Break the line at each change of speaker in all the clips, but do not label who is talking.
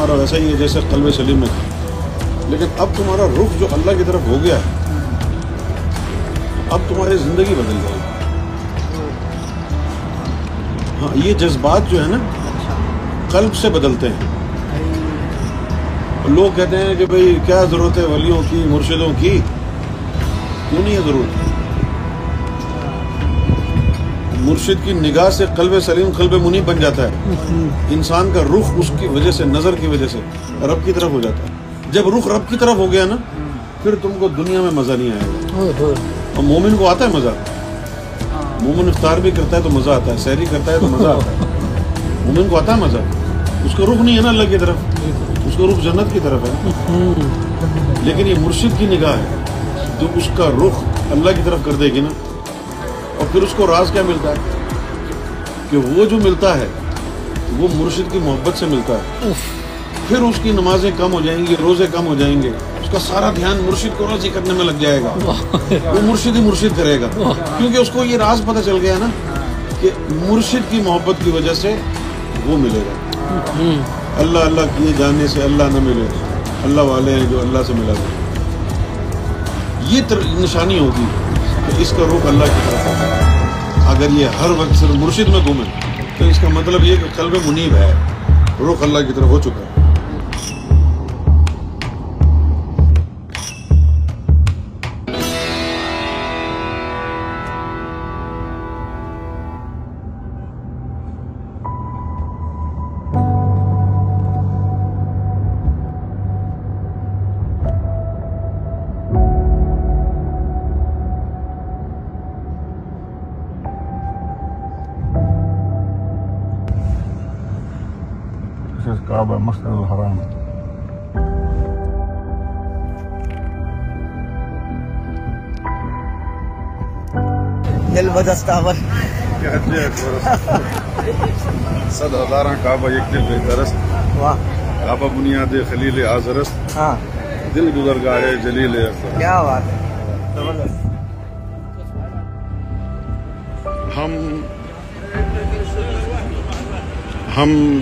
تمہارا ویسا ہی ہے جیسے قلب سلیم میں تھا۔ لیکن اب تمہارا رخ جو اللہ کی طرف ہو گیا ہے، اب تمہاری زندگی بدل جائے گی۔ ہاں یہ جذبات جو ہے نا، قلب سے بدلتے ہیں۔ لوگ کہتے ہیں کہ بھئی کیا ضرورت ہے ولیوں کی، مرشدوں کی؟ کیوں نہیں ہے ضرورت؟ مرشد کی نگاہ سے قلب سلیم قلب منی بن جاتا ہے۔ انسان کا رخ اس کی وجہ سے، نظر کی وجہ سے رب کی طرف ہو جاتا ہے۔ جب رخ رب کی طرف ہو گیا نا، پھر تم کو دنیا میں مزہ نہیں آئے گا۔ اور مومن کو آتا ہے مزہ؟ مومن افطار بھی کرتا ہے تو مزہ آتا ہے، سحری کرتا ہے تو مزہ آتا ہے۔ مومن کو آتا ہے مزہ؟ اس کا رخ نہیں ہے نا اللہ کی طرف۔ اس کا رخ جنت کی طرف ہے۔ لیکن یہ مرشد کی نگاہ ہے۔ جو اس کا رخ اللہ کی طرف کر دے گی نا پھر اس کو راز کیا ملتا ہے؟ کہ وہ جو ملتا ہے وہ مرشد کی محبت سے ملتا ہے۔ پھر اس کی نمازیں کم ہو جائیں گی روزے کم ہو جائیں گے۔ اس کا سارا دھیان مرشد کو راضی کرنے میں لگ جائے گا۔ وہ مرشد ہی مرشد کرے گا۔ کیونکہ اس کو یہ راز پتہ چل گیا نا کہ مرشد کی محبت کی وجہ سے وہ ملے گا۔ اللہ اللہ کیے جانے سے اللہ نہ ملے۔ اللہ والے ہیں جو اللہ سے ملا۔ یہ نشانی ہوگی۔ تو اس کا رخ اللہ کی طرف ہے۔ اگر یہ ہر وقت صرف مرشد میں گھومے، تو اس کا مطلب یہ کہ قلب منیب ہے رخ اللہ کی طرف ہو چکا ہے۔
al-Haram.
دل بدستاور
صد ہزاراں کعبہ یک دل بہترست
واہ.
کعبہ بنیاد خلیل آزرست
ہاں.
دل گزرگاہ جلیل اختر
کیا بات ہے. زبردست.
ہم ہم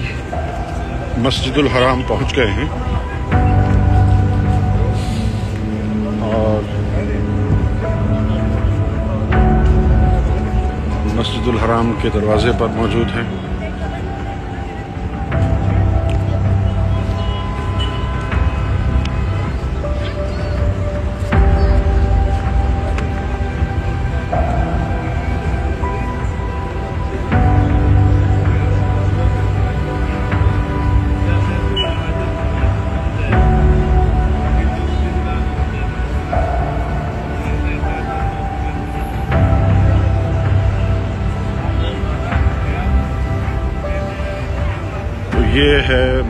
مسجد الحرام پہنچ گئے ہیں۔ اور مسجد الحرام کے دروازے پر موجود ہیں۔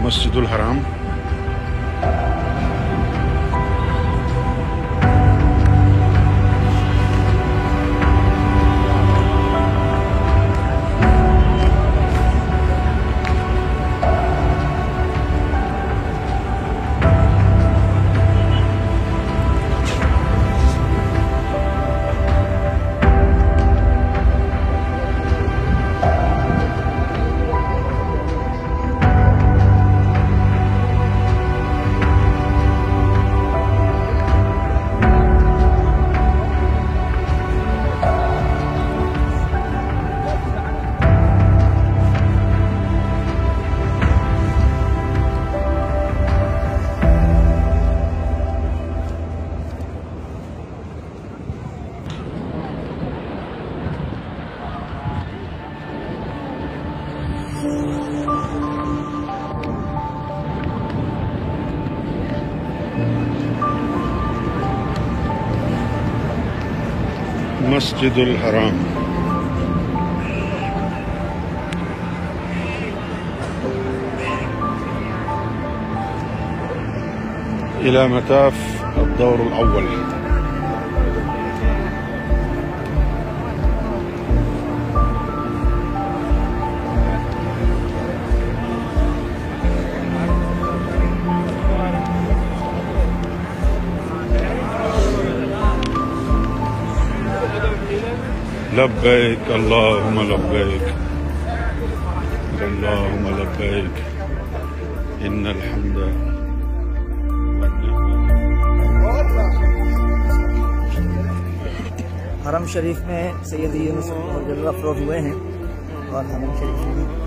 مسجد الحرام مسجد الحرام۔ إلى متاف الدور الأول۔ لبیک، اللہم لبیک اللہم لبیک، ان الحمد
حرم شریف میں سید یونس رضی اللہ افروز ہوئے ہیں اور حرم شریف میں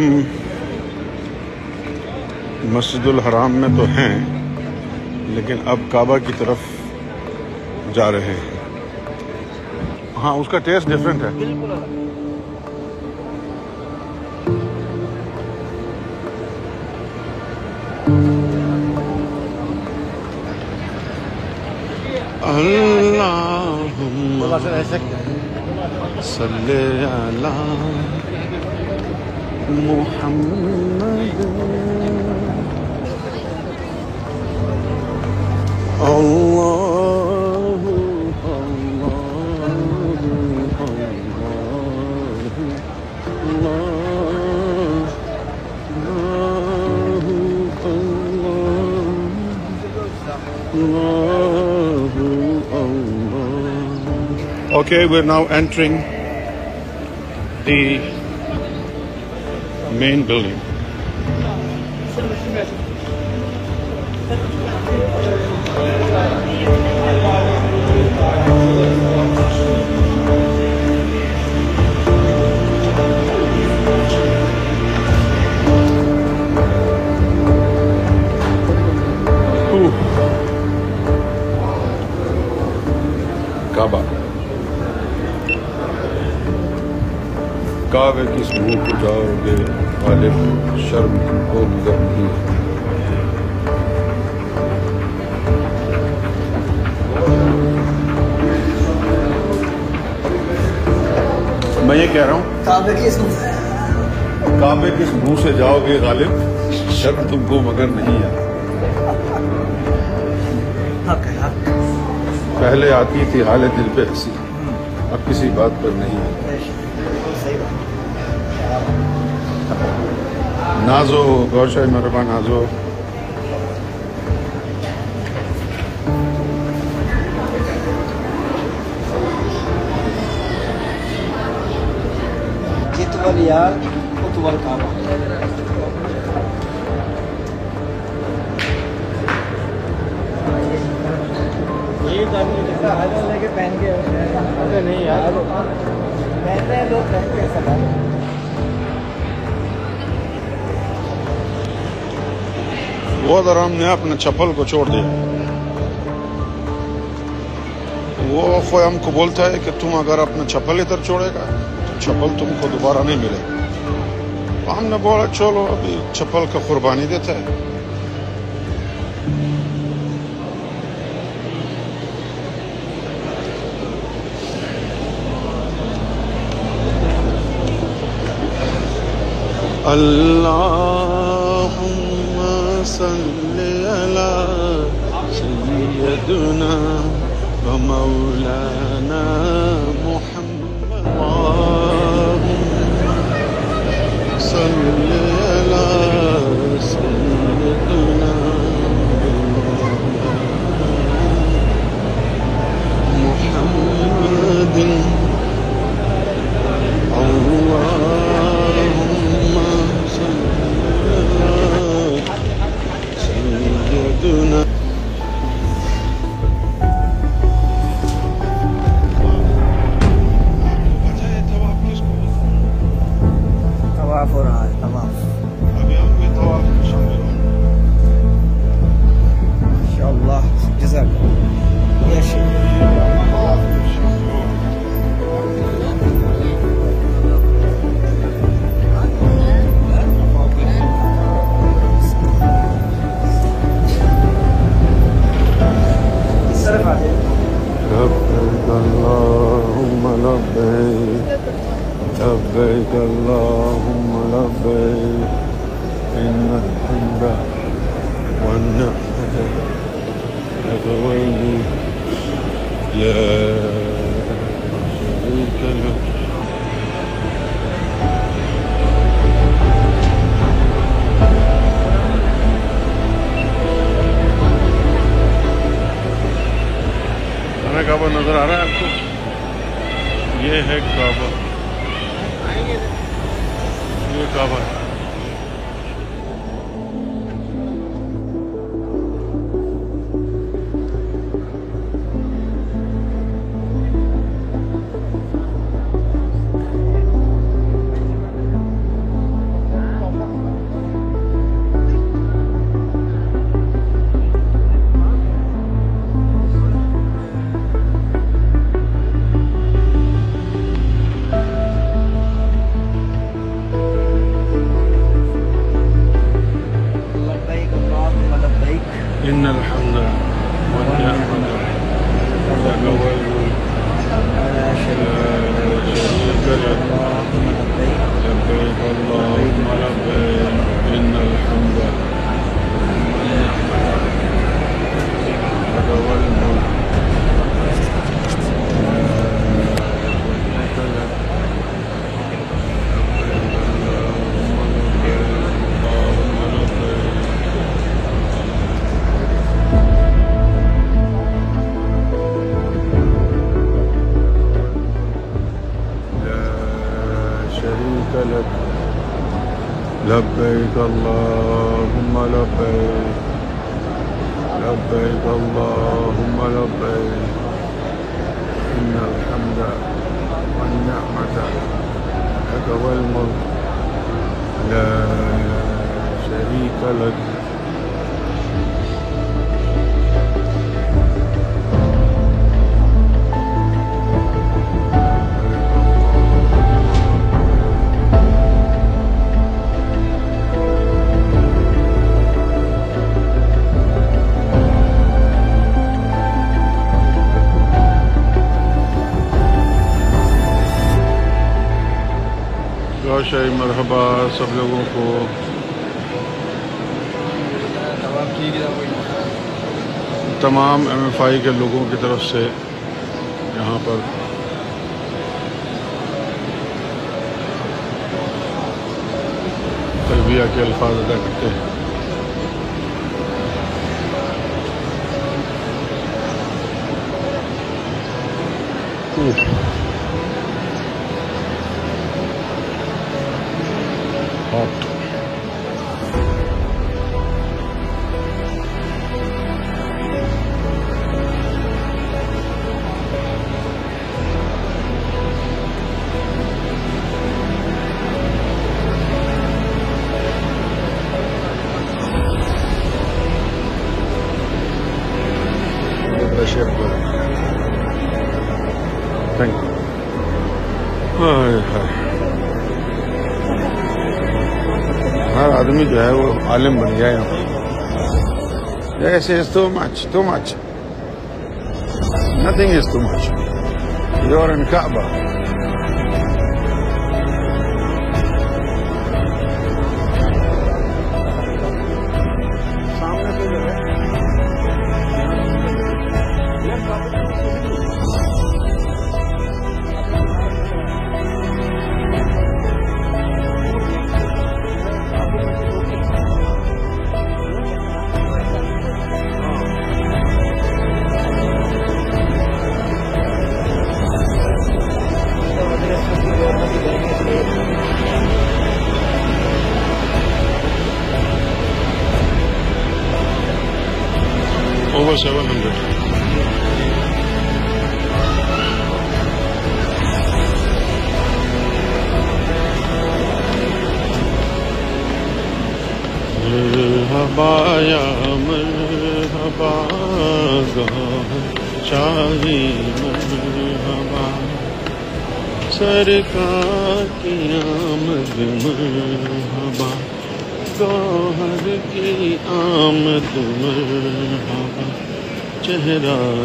ہم مسجد الحرام میں تو ہیں لیکن اب کعبہ کی طرف جا رہے ہیں۔ ہاں اس کا ٹیسٹ ڈفرینٹ ہے۔ اللهم صل على محمد الله الله الله Okay, we're now entering the main building. کعوے کس مین کو جاؤ گے غالب شرم کو گزر نہیں میں یہ کہہ رہا ہوں
کعبے کی
کعبے کس منہ سے جاؤ گے غالب شرم تم کو مگر نہیں ہے
ہے
پہلے آتی تھی حال دل پہ ہنسی اب کسی بات پر نہیں۔ ہے نازو گوشہ مربا نازو۔
یار اتول کعبہ
وہ درام نے اپنے چپل کو چھوڑ دیا۔ وہ خوی ہم کو بولتا ہے کہ تم اگر اپنا چپل ادھر چھوڑے گا، تو چپل تم کو دوبارہ نہیں ملے گا۔ ہم نے بولا، چلو، ابھی چپل کا قربانی دیتا ہے۔ اللہ اللهم صل على سيدنا ومولانا محمد اللهم صل على سيدنا محمد لبيك لبيك اللهم لبيك إن الحمد والنعمة لك والملك لا شريك لك ہمیں کعبہ نظر آ رہا ہے آپ کو؟ یہ ہے کعبہ۔ یہ کعبہ إن الحمد والنعمة لك والملك
لا
شريك لك لبيك اللهم لبيك. شريك لك لبيك اللهم لبيك لبيك اللهم لبيك إن الحمد والنعمة لك والملك لا شريك لك شاہی مرحبا سب لوگوں کو۔ تمام ایم ایف آئی کے لوگوں کی طرف سے یہاں پر۔ تلبیہ کے الفاظ ادا کرتے ہیں۔ آدمی جو ہے وہ عالم بن گیا یہاں ایسے is too much too much nothing is too much you're in کعبہ چہرہ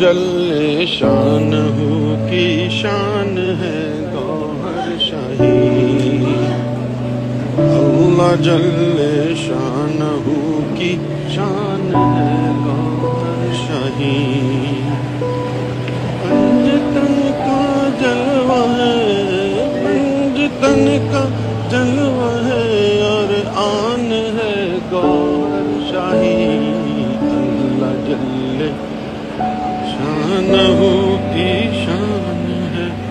جل شان کی شان ہے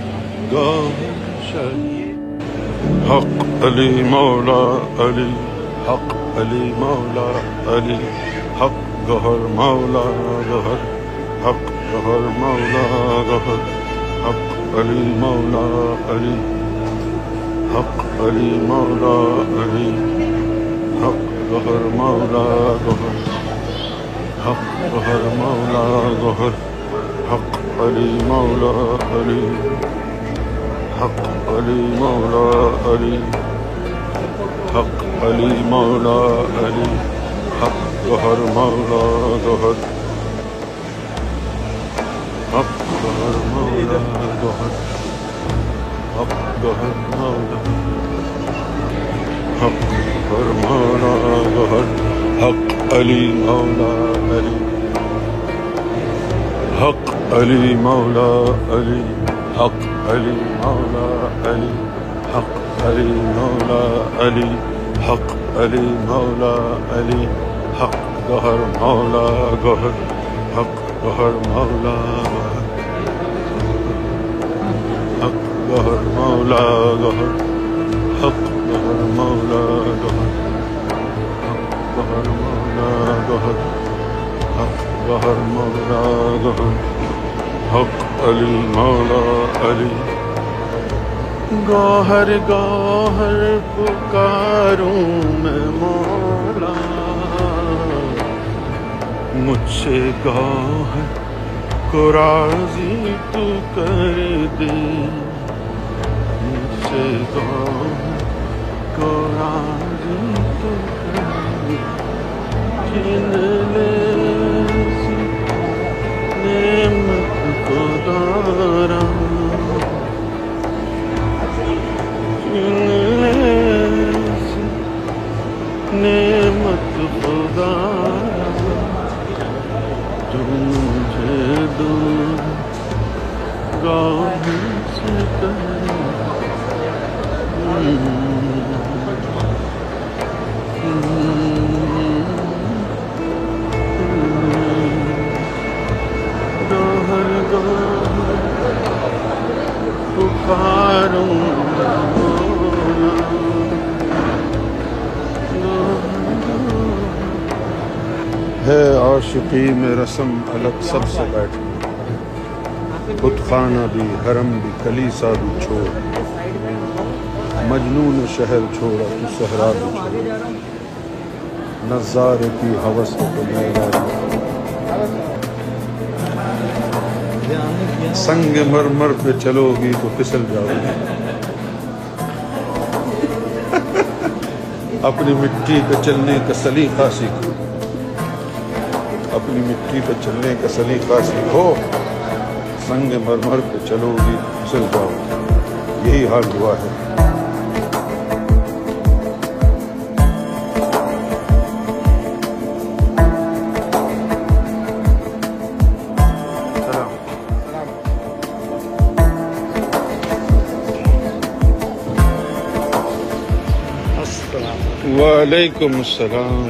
حق علی مولا علی، حق علی مولا علی۔ حق گہر مولا گہر، حق گہر مولا گہر۔ حق علی مولا علی، حق علی مولا علی۔ حق گہر مولا گہر، حق گہر مولا گہر۔ حق علی مولا علی. حق علی مولا علی. حق علی مولا علی. حق گہر مولا گہر حق گہر مولا گہر حق گہر مولا. حق گہر مولا گہر حق علی مولا علی. حق علی مولا علی، حق علی مولا علی، حق علی مولا علی، حق علی مولا علی، حق گہر مولا گہر حق گہر مولا حق گہر مولا گہر حق گہر مولا گہر حق گہر مولا گہر حق گہر مولا گہر حق علی مولا علی گوہر گوہر پکاروں میں مولا. مجھ سے گوہر کو راضی تو کر دے. مجھ سے غم کو راضی تو کر دے. چھین لے ستارہ نعمت خدا تم مجھے ہے عاشقی میں رسم الگ سب سے بیٹھ خود خانہ بھی، حرم بھی، کلیسا بھی چھوڑ۔ مجنون شہر چھوڑا، تو صحرا بھی چھوڑ۔ نظارے کی حوث کو تو میرا۔ سنگ مرمر پہ چلو گی تو پھسل جاؤ گی۔ اپنی مٹی پہ چلنے کا سلیقہ سیکھو۔ اپنی مٹی پہ چلنے کا سلیقہ سیکھو۔ سنگ مرمر پہ چلو گی، پھسل جاؤ۔ یہی حال ہوا ہے۔ وعلیکم السلام۔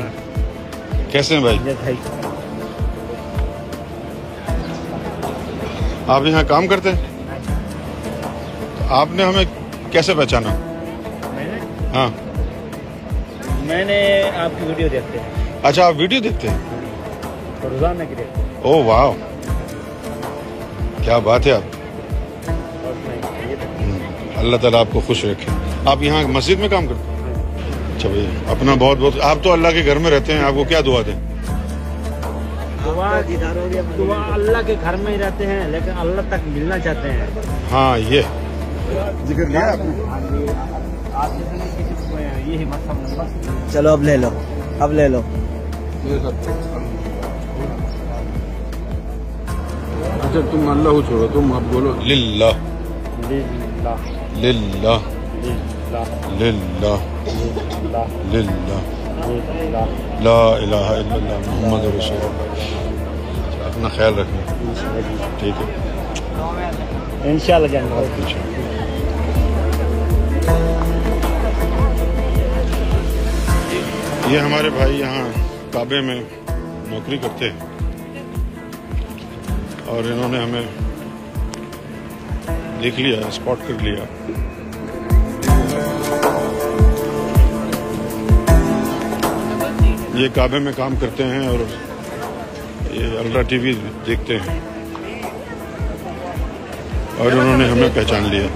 کیسے ہیں بھائی؟ آپ یہاں کام کرتے ہیں؟ آپ نے ہمیں کیسے پہچانا؟ ہاں۔
میں نے آپ کی ویڈیو دیکھتے ہیں۔
اچھا آپ ویڈیو دیکھتے ہیں؟
روزانہ کی دیکھتے ہیں۔
او واہ کیا بات ہے آپ۔ اللہ تعالیٰ آپ کو خوش رکھے۔ آپ یہاں مسجد میں کام کرتے ہیں؟ اچھا بھائی اپنا بہت بہت آپ تو اللہ کے گھر میں رہتے ہیں آپ کو کیا دعا دیں؟
دعا دعا اللہ کے گھر میں ہی رہتے ہیں لیکن اللہ تک ملنا چاہتے ہیں۔
ہاں یہ۔
ذکر
کو
چلو اب لے لو۔ اب لے لو۔
اچھا تم اللہ چھوڑو تم اب بولو۔ للہ۔
للہ۔
للہ۔
للہ۔
للہ۔ لا الہ الا اللہ محمد رسول اللہ۔ اپنا خیال رکھنا۔ ٹھیک ہے۔
انشاءاللہ جانا
یہ ہمارے بھائی یہاں کعبے میں نوکری کرتے ہیں۔ اور انہوں نے ہمیں دیکھ لیا اسپاٹ کر لیا۔ یہ کعبے میں کام کرتے ہیں اور یہ الٹرا ٹی وی دیکھتے ہیں۔ اور انہوں نے ہمیں پہچان لیا۔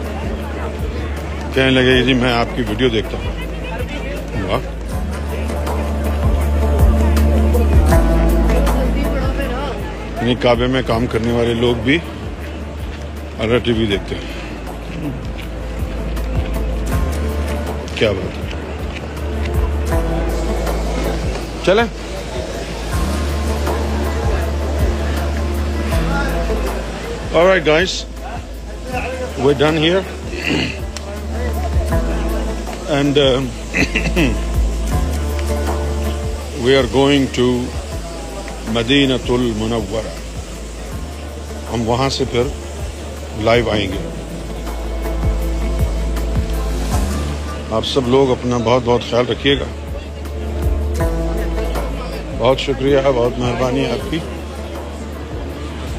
کہنے لگے جی میں آپ کی ویڈیو دیکھتا ہوں۔ واہ۔ یعنی کعبے میں کام کرنے والے لوگ بھی الٹرا ٹی وی دیکھتے ہیں۔ کیا بات ہے؟ چلیں All right, guys. We're done here. and um, we are going to مدینۃ المنورہ ہم وہاں سے پھر لائیو آئیں گے آپ سب لوگ اپنا بہت بہت خیال رکھیے گا بہت شکریہ، بہت مہربانی آپ کی۔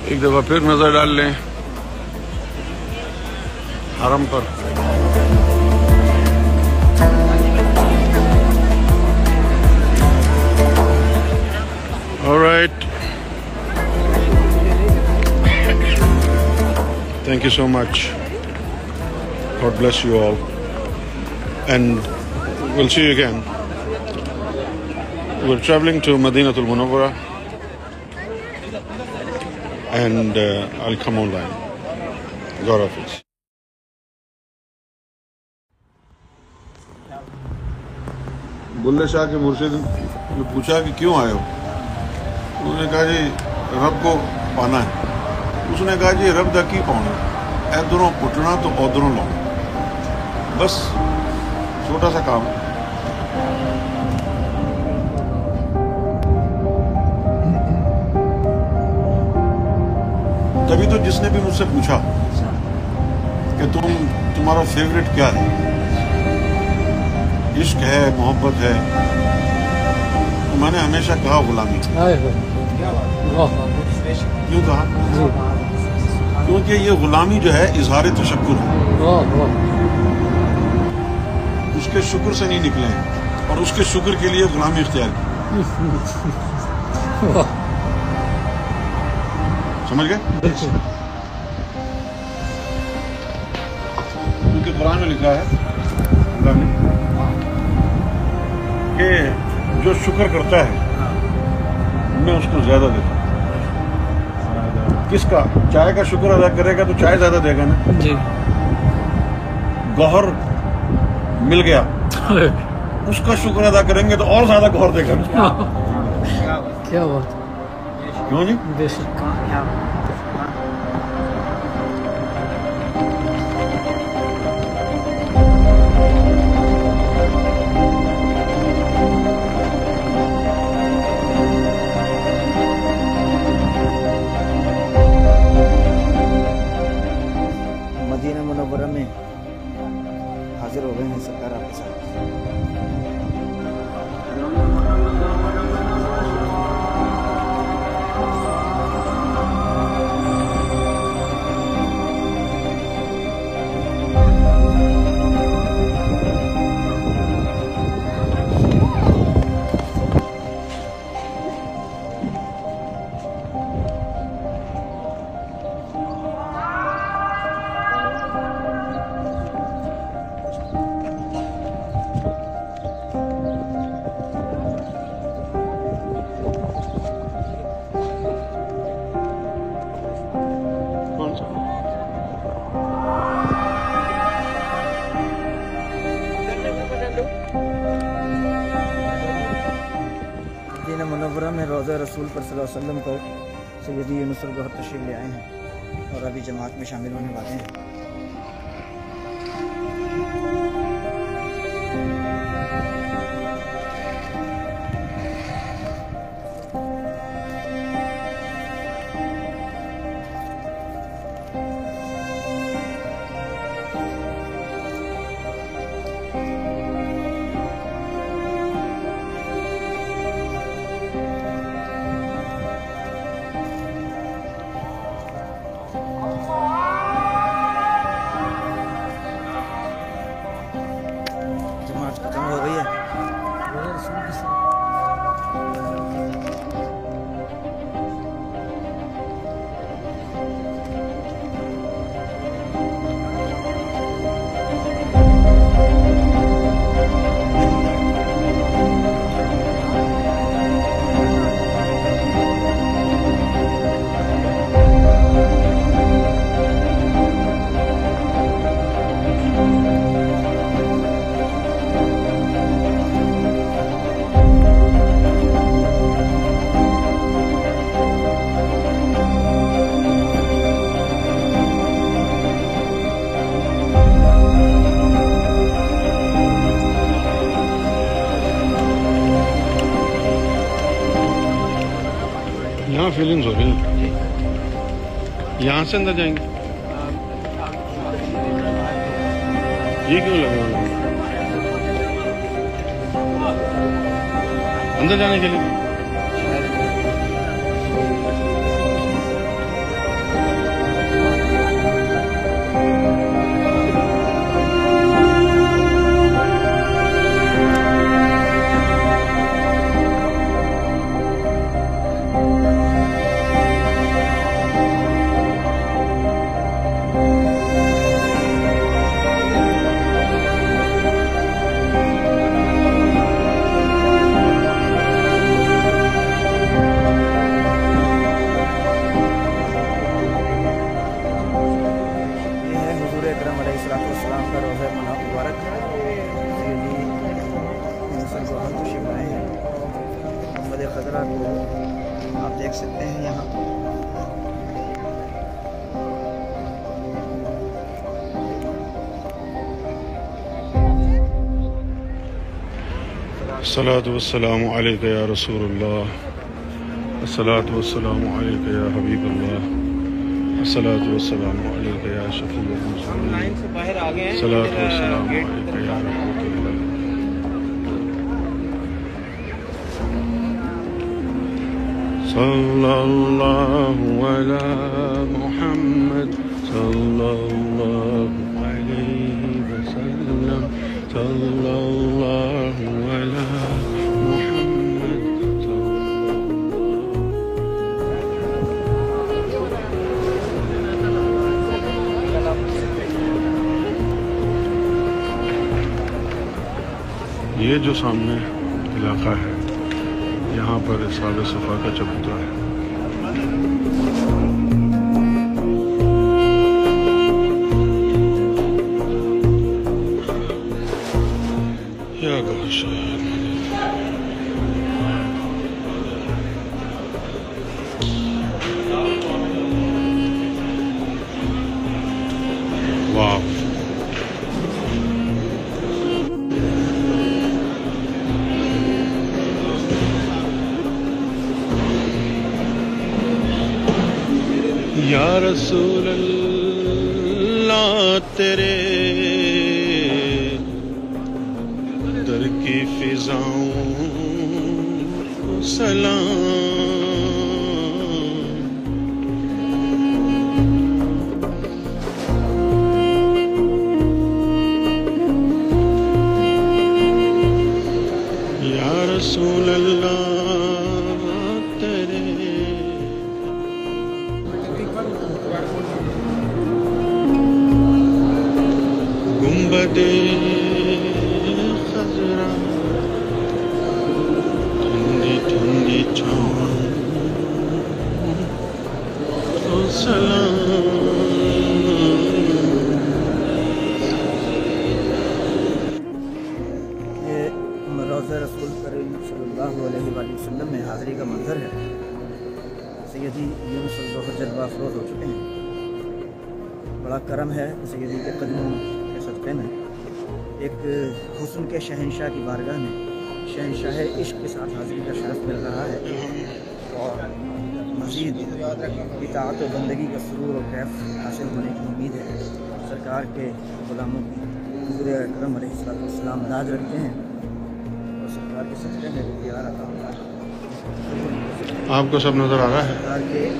ایک دفعہ پھر نظر ڈال لیں۔ حرم پر۔ Thank you so much God bless you all and will see you again we're traveling to Medina Tul Munawwara and uh, I'll come online. God of it. Bulleh Shah کے مرشد نے پوچھا کہ کیوں آئے ہو؟ انہوں نے کہا جی رب کو پانا ہے۔ اس نے کہا جی رب دا کی پاؤنا ادھروں پٹنا تو ادھروں لاؤنا بس چھوٹا سا کام۔ ہے کبھی تو جس نے بھی مجھ سے پوچھا کہ تم تمہارا فیوریٹ کیا ہے؟ عشق ہے محبت ہے۔ تو میں نے ہمیشہ کہا غلامی۔ کیوں کہا؟ کیونکہ یہ غلامی جو ہے اظہار تشکر
ہے۔
اس کے شکر سے نہیں نکلے اور اس کے شکر کے لیے
غلامی اختیار
کی۔ سمجھ
گئے؟ کیونکہ
قرآن میں لکھا ہے اللہ نے کہ جو شکر کرتا
ہے میں
اس کو زیادہ دیتا ہوں۔ کس کا؟ چائے کا شکر ادا کرے گا تو چائے زیادہ دے گا نا؟ جی۔ گوہر مل گیا۔ اس کا شکر ادا کریں گے تو
اور زیادہ گوہر دے گا۔ کیا بات۔ کیوں جی؟ وسلم پر سیدی یونس بہت تشریف لے آئے ہیں
اور ابھی جماعت میں شامل ہونے والے ہیں۔ کہاں سے اندر جائیں گے۔ یہ کیوں لگے اندر جانے کے لیے۔
السلات والسلام علیہ رسول اللہ السلاۃ والسلام علیہ حبیب اللہ السلاۃ والسلام علیکہ
شفیع
والسلام اللہ محمد. صلی اللہ یہ جو سامنے علاقہ ہے یہاں پر سال صفا کا چبوترا ہے۔ رسول
کریم صلی اللہ علیہ وآلہ وسلم میں حاضری کا منظر ہے۔ سیدی یونس البہ جلوہ افروز ہو چکے ہیں۔ بڑا کرم ہے سیدی کے قدموں کے صدقے میں۔ ایک حسن کے شہنشاہ کی بارگاہ میں شہنشاہ عشق کے ساتھ حاضری کا شرف مل رہا ہے۔ اور مزید اطاعت و بندگی کا سرور و کیف حاصل ہونے کی امید ہے۔ سرکار کے غلاموں کی حضور اکرم علیہ السلام والسلام داج رکھتے ہیں۔ اور سرکار کے صدقے میں بھی عطا ہوتا ہے
آپ کو سب نظر آ رہا ہے۔
سرکار کے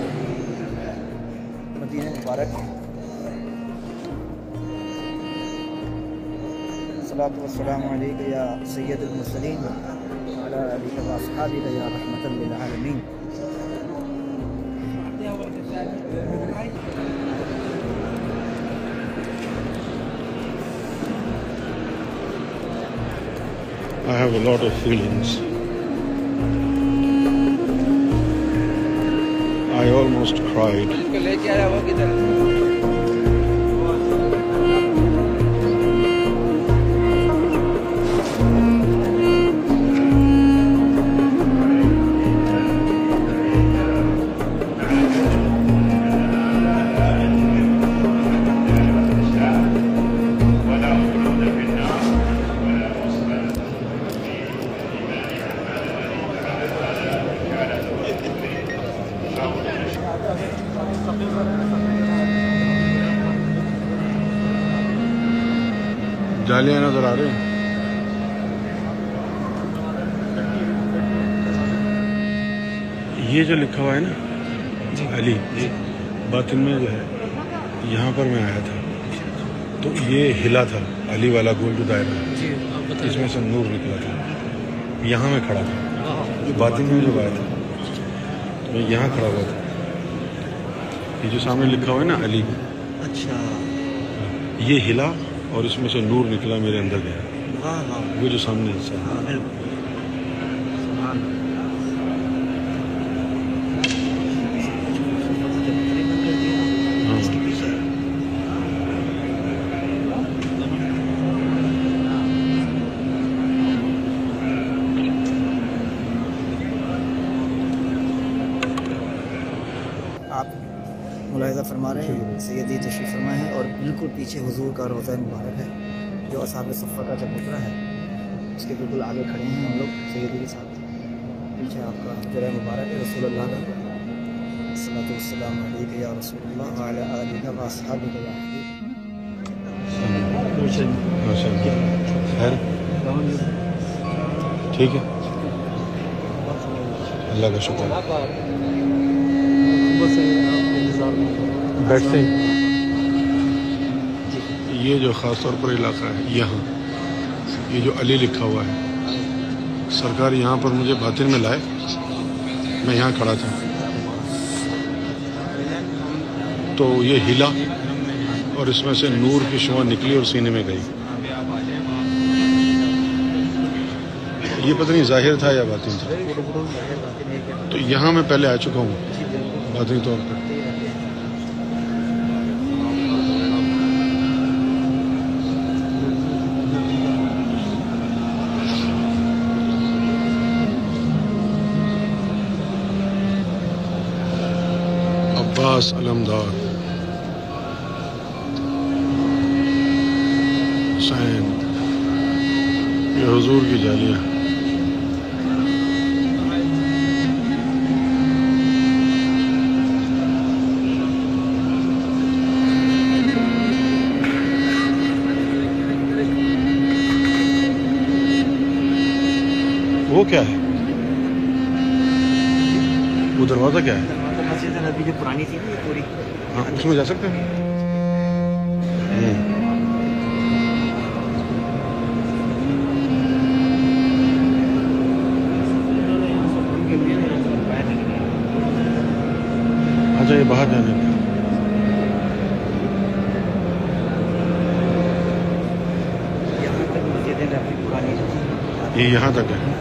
صلاۃ والسلام علیک یا سید المرسلین علی علیک و اصحابک یا رحمت للعالمین
I have a lot of feelings. I almost cried. باطن میں جو ہے یہاں پر میں آیا تھا۔ تو یہ ہلا تھا علی والا گول جو دائرہ اس میں سے نور نکلا تھا۔ یہاں میں کھڑا تھا۔ باطن میں جو آیا تھا۔ میں یہاں کھڑا ہوا تھا۔ یہ جو سامنے لکھا ہوا ہے نا علی۔
اچھا۔
یہ ہلا اور اس میں سے نور نکلا میرے اندر گیا۔ وہ جو سامنے حصہ ہے
ہاں بالکل سبحان اللہ
ہاں
سیدی تشریف فرما ہے اور بالکل پیچھے حضور کا روزہ مبارک ہے جو اصحاب صفہ کا جب اترا ہے اس کے بالکل آگے کھڑے ہیں ہم لوگ سیدی کے ساتھ۔ پیچھے آپ کا جرہ مبارک ہے رسول اللہ کا۔ صلاۃ والسلام علیکہ یا رسول اللہ وعلی آلہ و اصحابہ یا
ٹھیک ہے۔ اللہ کا شکر۔ بیٹھتے ہیں۔ یہ جو خاص طور پر علاقہ ہے، یہاں، یہ جو علی لکھا ہوا ہے، سرکار یہاں پر مجھے باطن میں لائے، میں یہاں کھڑا تھا۔ تو یہ ہلا اور اس میں سے نور کی شعاع نکلی اور سینے میں گئی۔ یہ پتہ نہیں ظاہر تھا یا باطن تھا۔ تو یہاں میں پہلے آ چکا ہوں باطنی طور پر۔ عباس علمدار حسین یہ حضور کی جالیاں وہ کیا ہے؟ وہ دروازہ کیا ہے
مسجد نبی جو پرانی تھی نا یہ پوری
ہاں اس میں جا سکتے ہیں اچھا یہ باہر جانے کا یہ یہاں تک ہے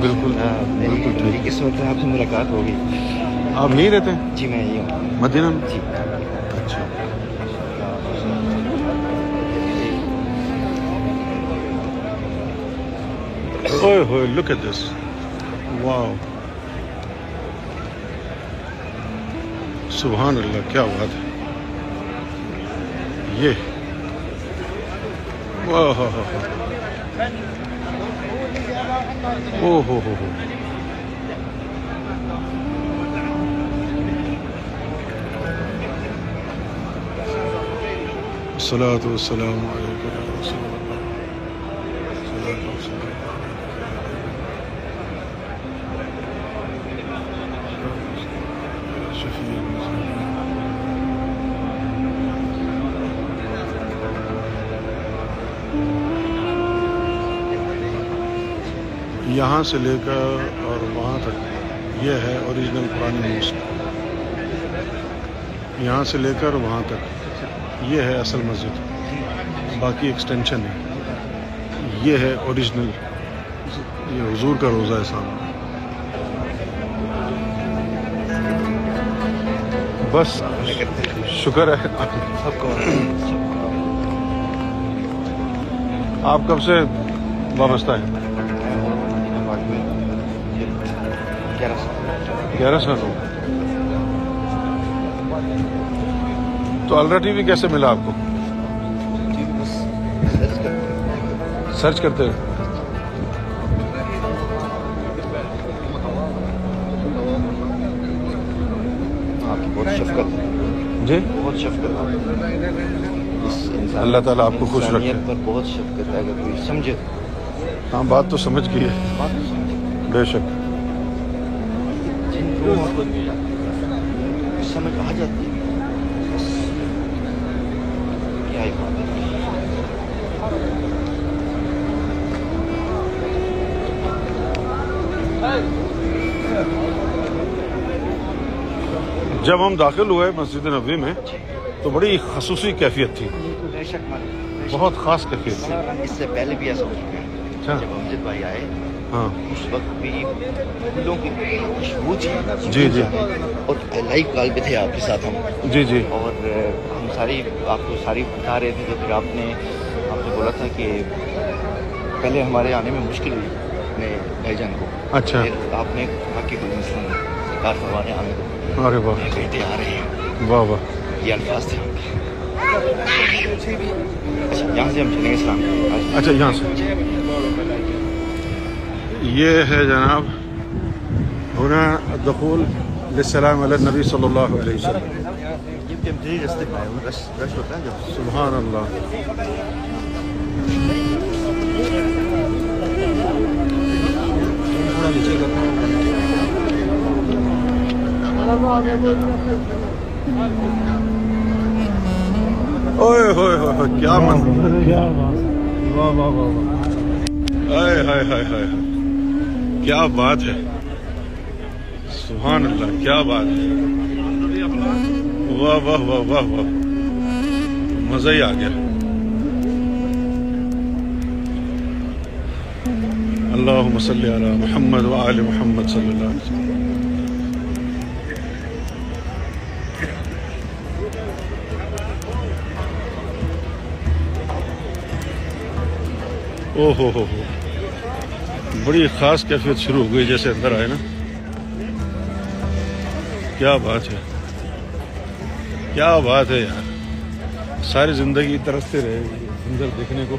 بالکل بالکل
میری قسمت میں آپ سے ملاقات ہوگی
آپ نہیں رہتے
جی میں یہی ہوں
مدینہ میں
جی
اچھا اوئے ہوئے لک ایٹ دس واو سبحان اللہ کیا بات ہے یہ واہ ہو ہو ہو او والسلام عليك يا رسول الله والسلام یہاں سے لے کر اور وہاں تک یہ ہے اوریجنل پرانی موسیقی یہاں سے لے کر وہاں تک. یہ ہے اصل مسجد۔ باقی ایکسٹینشن ہے۔ یہ ہے اوریجنل یہ حضور کا روزہ ہے سامنے۔ بس، شکر ہے۔
کو
آپ کب سے وابستہ ہیں؟
گیارہ سال۔
گیارہ سال۔ ہو تو الرا ٹی وی کیسے ملا آپ کو؟ سرچ کرتے ہیں
آپ کی بہت شفقت
جی؟
بہت شفقت
اللہ تعالیٰ آپ کو خوش رکھے۔
پر بہت شفقت ہے اگر کوئی سمجھے
ہاں بات تو سمجھ گئی ہے۔ بے شک۔
جن کو سمجھ آ جاتی ہے بس کیا ہی بات ہے
جب ہم داخل ہوئے مسجد نبوی میں تو بڑی خصوصی کیفیت تھی۔ بہت خاص کیفیت تھی۔
اس سے پہلے بھی ایسا ہو چکا ہے۔
اچھا۔
جب امجد بھائی آئے
ہاں۔
اس وقت بھی پھولوں کی خوشبو تھی۔
جی، جی۔
اور لائیو کال پہ تھے آپ کے ساتھ ہم۔
جی جی۔
اور ہم ساری آپ کو ساری بتا رہے تھے تو پھر آپ نے آپ نے بولا تھا کہ پہلے ہمارے آنے میں مشکل ہوئی اپنے بھائی جان کو۔
اچھا۔
آپ نے کہا کہ کوئی مسئلہ نہیں سرکار فرمانے آنے دو
ارے واہ
بیٹے آ رہے ہیں
واہ واہ
یہ الفاظ تھے یہاں سے ہم چلیں گے سلام
اچھا یہاں سے یہ ہے جناب ہونا دخول للسلام علی النبی صلی اللہ علیہ وسلم
یہ بھی ہم تیری رستے پہ آئے ہیں رش رش ہوتا ہے جب
سبحان اللہ
تھوڑا نیچے کا
اوئے ہوئے ہوئے کیا من واہ واہ واہ واہ۔ ہائے ہائے ہائے ہائے کیا بات ہے۔ سبحان اللہ، کیا بات ہے۔ واہ واہ واہ واہ واہ۔ مزہ ہی آ گیا۔ اللہم صلی علی محمد و آل محمد صلی اللہ علیہ وسلم۔ او ہو ہو ہو بڑی خاص کیفیت شروع ہو گئی جیسے اندر آئے نا۔ کیا بات ہے۔ کیا بات ہے یار۔ ساری زندگی ترستے رہے۔ اندر دیکھنے کو۔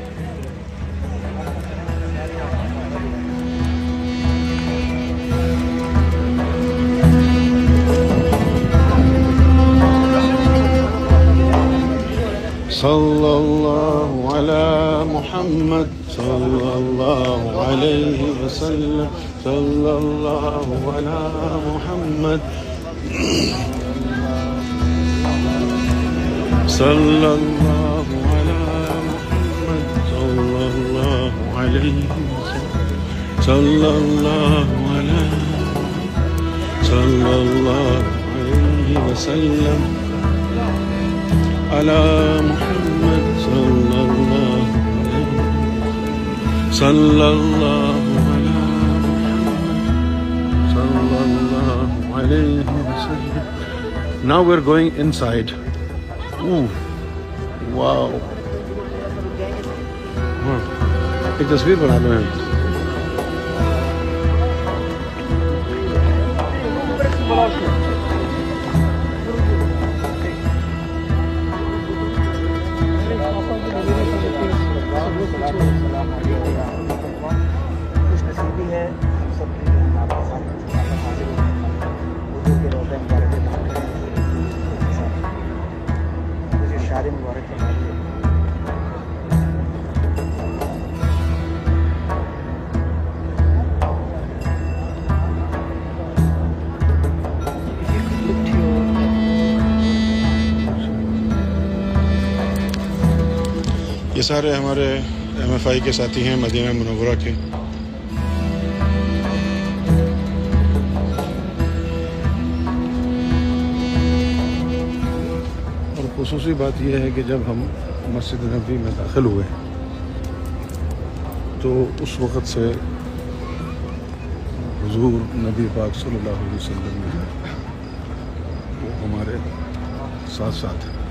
وسلم صلى الله على محمد. صلى الله على محمد. صلى الله عليه وسلم صلى الله على صلى الله عليه وسلم. على محمد صلى الله عليه صلى الله عليه وسلم Now we're going inside. Ooh. Wow. Wow. ایک تصویر بنا لو سارے ہمارے ایم ایف آئی کے ساتھی ہیں مدینہ منورہ کے۔ اور خصوصی بات یہ ہے کہ جب ہم مسجد نبی میں داخل ہوئے، تو اس وقت سے حضور نبی پاک صلی اللہ علیہ وسلم جو ہے، وہ ہمارے ساتھ ساتھ ہیں۔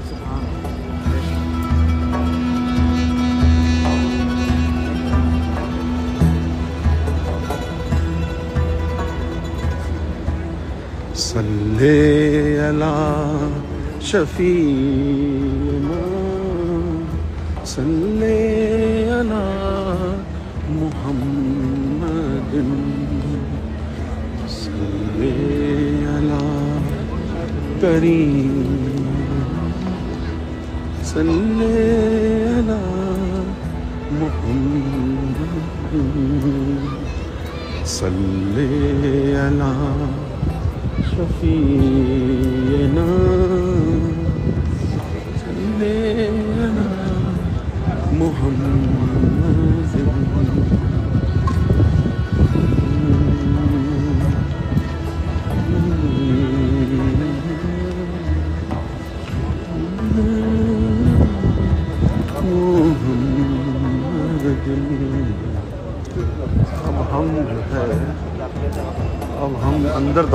صلی علی شفیعنا صلی علی محمد صلی علی کریم صلی علی محمد صلی علی شفیعنا محمد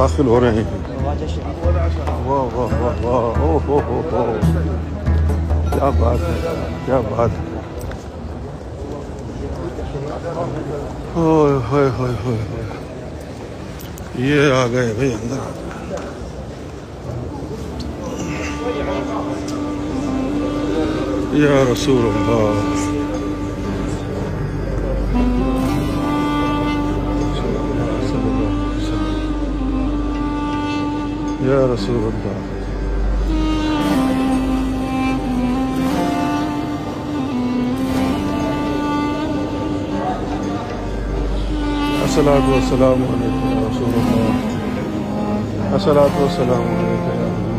داخل ہو رہے ہیں واہ واہ واہ واہ او ہو ہو ہو کیا بات ہے کیا بات ہے ہوئے ہوئے ہوئے یہ آ گئے بھائی اندر آ گئے یا رسول اللہ یا رسول اللہ السلام والسلام علیکم رسول اللہ الصلاة والسلام علیکم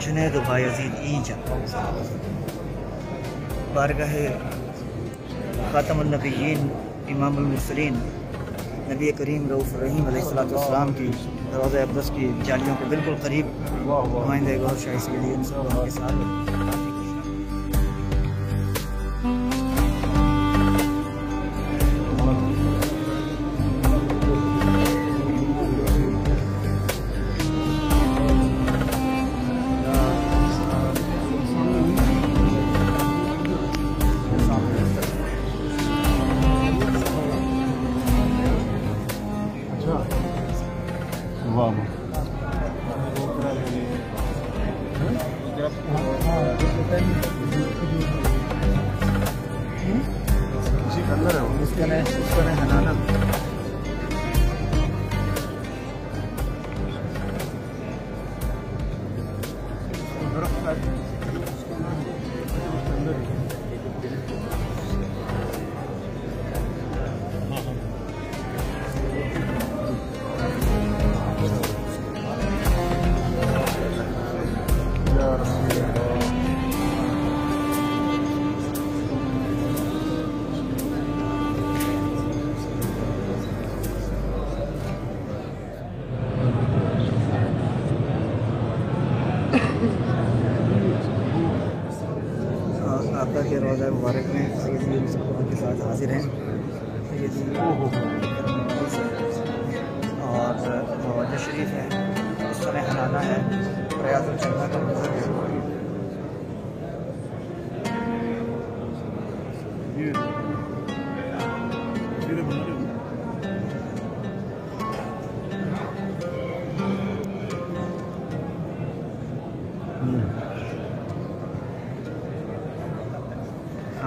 جنید و بایزید اینجا بارگاہ خاتم النبیین، امام المرسلین، نبی کریم رعف الرحیم علیہ السلام والسلام کی دروازہ اقدس کی جالیوں کے بالکل قریب نمائندہ گور شاہی کے لیے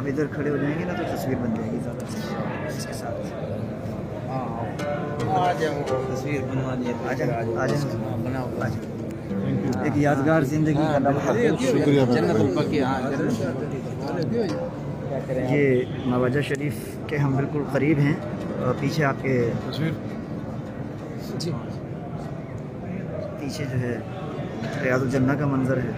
آپ ادھر کھڑے ہو جائیں گے نا تو تصویر بن جائے گی زیادہ سے اس کے ساتھ۔ تصویر بنوا آ آ آ جائیں ایک یادگار زندگی کا لمحہ
شکریہ
یہ مواجہ شریف کے ہم بالکل قریب ہیں۔ اور پیچھے آپ کے
تصویر۔
پیچھے جو ہے ریاض الجنہ کا منظر ہے۔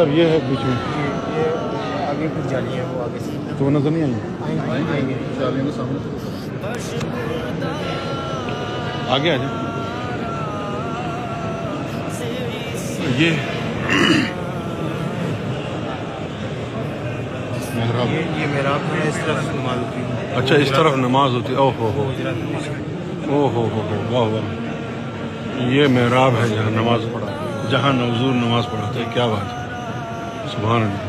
اب یہ ہے بیچ میں۔
یہ آگے کچھ جانی ہے وہ آگے سے۔
تو وہ نظر نہیں آئی؟ آگے آ جائیں۔ یہ۔ محراب۔
یہ میرا ہے اس طرف نماز ہوتی ہے۔
اچھا اس طرف نماز ہوتی ہے۔ او ہو ہو۔ او ہو ہو ہو واہ واہ۔ یہ محراب ہے جہاں نماز پڑھا جہاں حضور نماز پڑھاتے ہیں کیا بات ہے؟ سبحان اللہ۔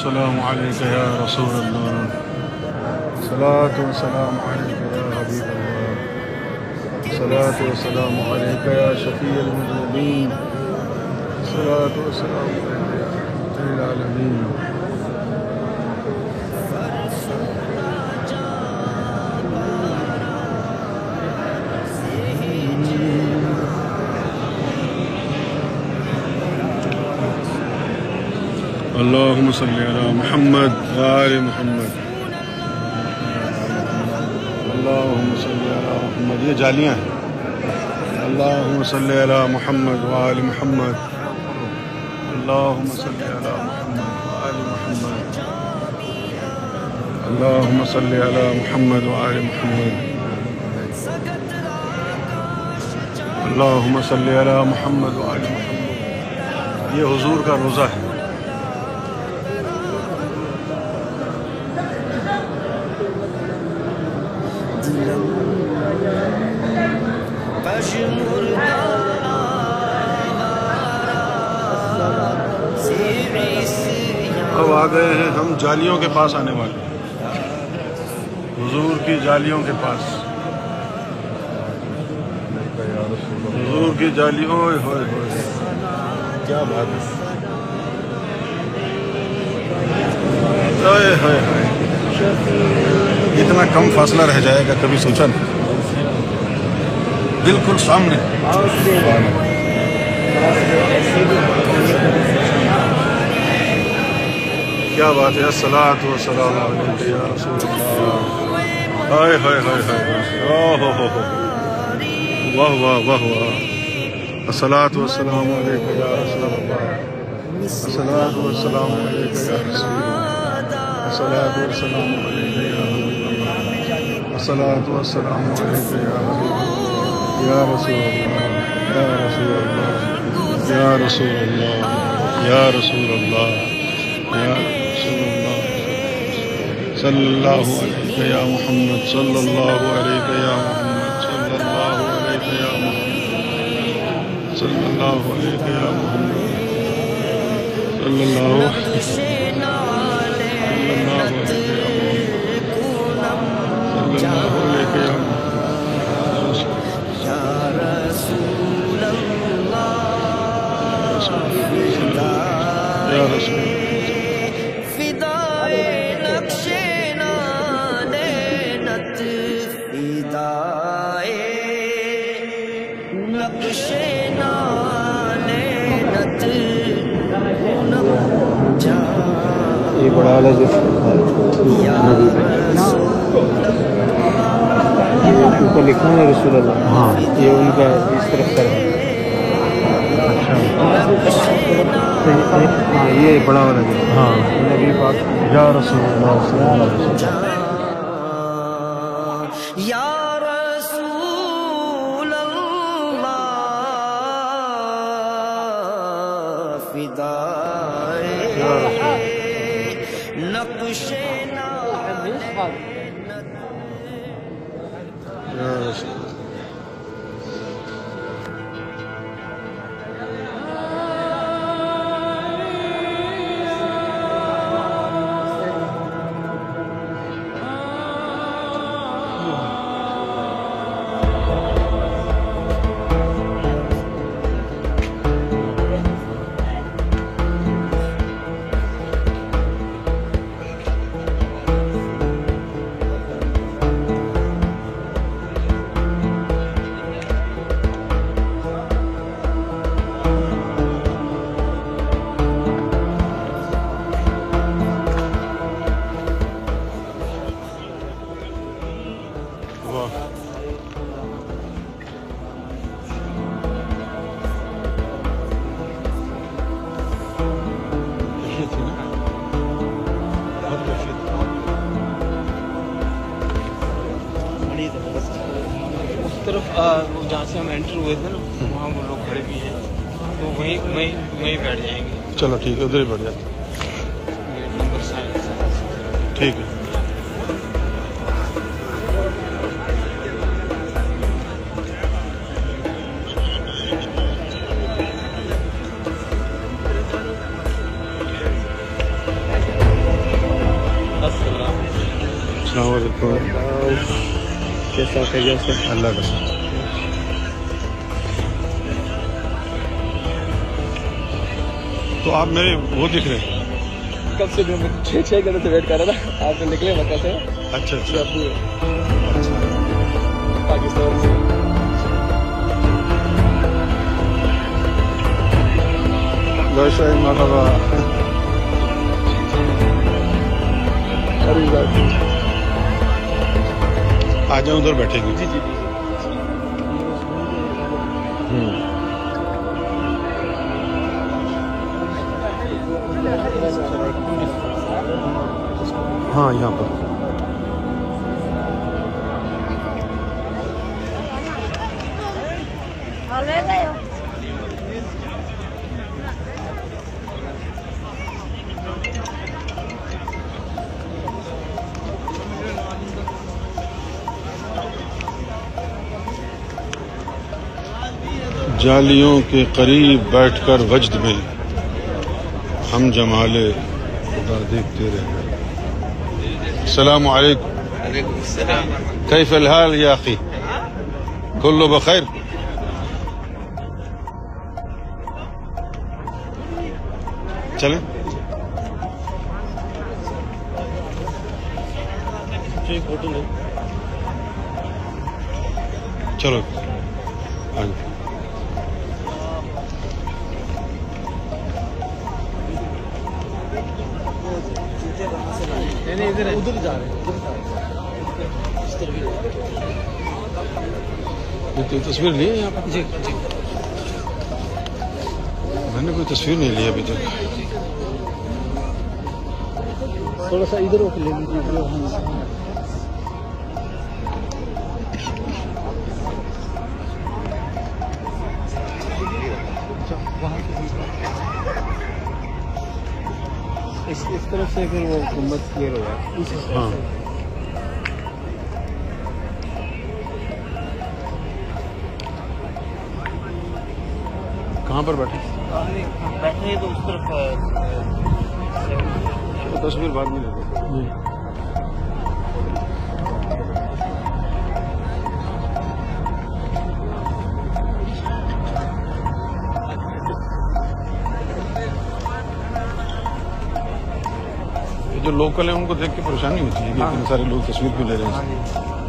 السلام والسلام عليك رسول اللہ الصلاة السلام عليك يا حبيب الله. الصلاة والسلام عليك يا شفيع المذنبين. الصلاة والسلام عليك يا رحمة العالمين اللهم صل على محمد وآل محمد. اللهم صل على محمد. یہ جالیاں ہیں. اللهم صل على محمد وآل محمد. اللهم صل على محمد وآل محمد. اللهم صل على محمد وآل محمد. اللهم صل على محمد وآل محمد. یہ حضور کا روزہ ہے. جالیوں کے پاس آنے والے حضور کی جالیوں کے پاس۔ حضور کی جالی ہوئے ہوئے ہوئے۔ کیا بات ہے؟ ہائے ہائے ہائے اتنا کم فاصلہ رہ جائے گا، کبھی سوچا نہیں۔ بالکل سامنے۔ کیا بات ہے؟ السلام والسلام ہائے ہائے ہائے ہائے ہو ہو واہ واہ واہ۔ واہ الصلاة والسلام علیکم یا رسول اللہ۔ علیکم یا رسول اللہ۔ علیکم یا اللہ۔ علیکم یا اللہ یا رسول اللہ۔ یا رسول اللہ، یا رسول اللہ۔ یا رسول اللہ، یا رسول اللہ۔ صلی اللہ علیہ یا محمد صلی اللہ علیہ یا محمد صلی اللہ علیہ یا محمد صلی اللہ علیہ یا محمد صلی اللہ علیہ صلی اللہ علیہ یا محمد صلی اللہ علیہ یا محمد یا رسول
بڑا والا جو اوپر لکھا ہے رسول اللہ۔ ہاں۔ یہ ان کا اس طرف سر ہے۔ ہاں یہ بڑا والا جو ہاں۔ نبی پاک۔ یا رسول اللہ
ٹھیک ہے ادھر ہی بیٹھ جاتے آپ میرے وہ دکھ رہے ہیں۔
کب سے میں چھ چھ گھنٹے سے ویٹ کر رہا تھا آپ نے نکلے مکہ سے۔
اچھا اچھا۔
پاکستان سے۔
مرحبا آ جاؤں ادھر بیٹھیں گے۔
جی جی۔
ہاں یہاں پر۔ جالیوں کے قریب بیٹھ کر وجد میں ہم جمال خدا دیکھتے رہے۔ السلام علیکم.
وعلیکم السلام.
كيف الحال يا أخي كله بخير میں نے کوئی تصویر نہیں لی ابھی تک
تھوڑا سا ادھر لے لیجیے اس اس طرف سے پھر وہ کلیئر اس
ہاں کہاں پر بیٹھے
بیٹھے تو اس طرف
تصویر بعد میں لے یہ جو لوکل ہیں ان کو دیکھ کے پریشانی ہوتی ہے کہ اتنے سارے لوگ تصویر بھی لے رہے ہیں؟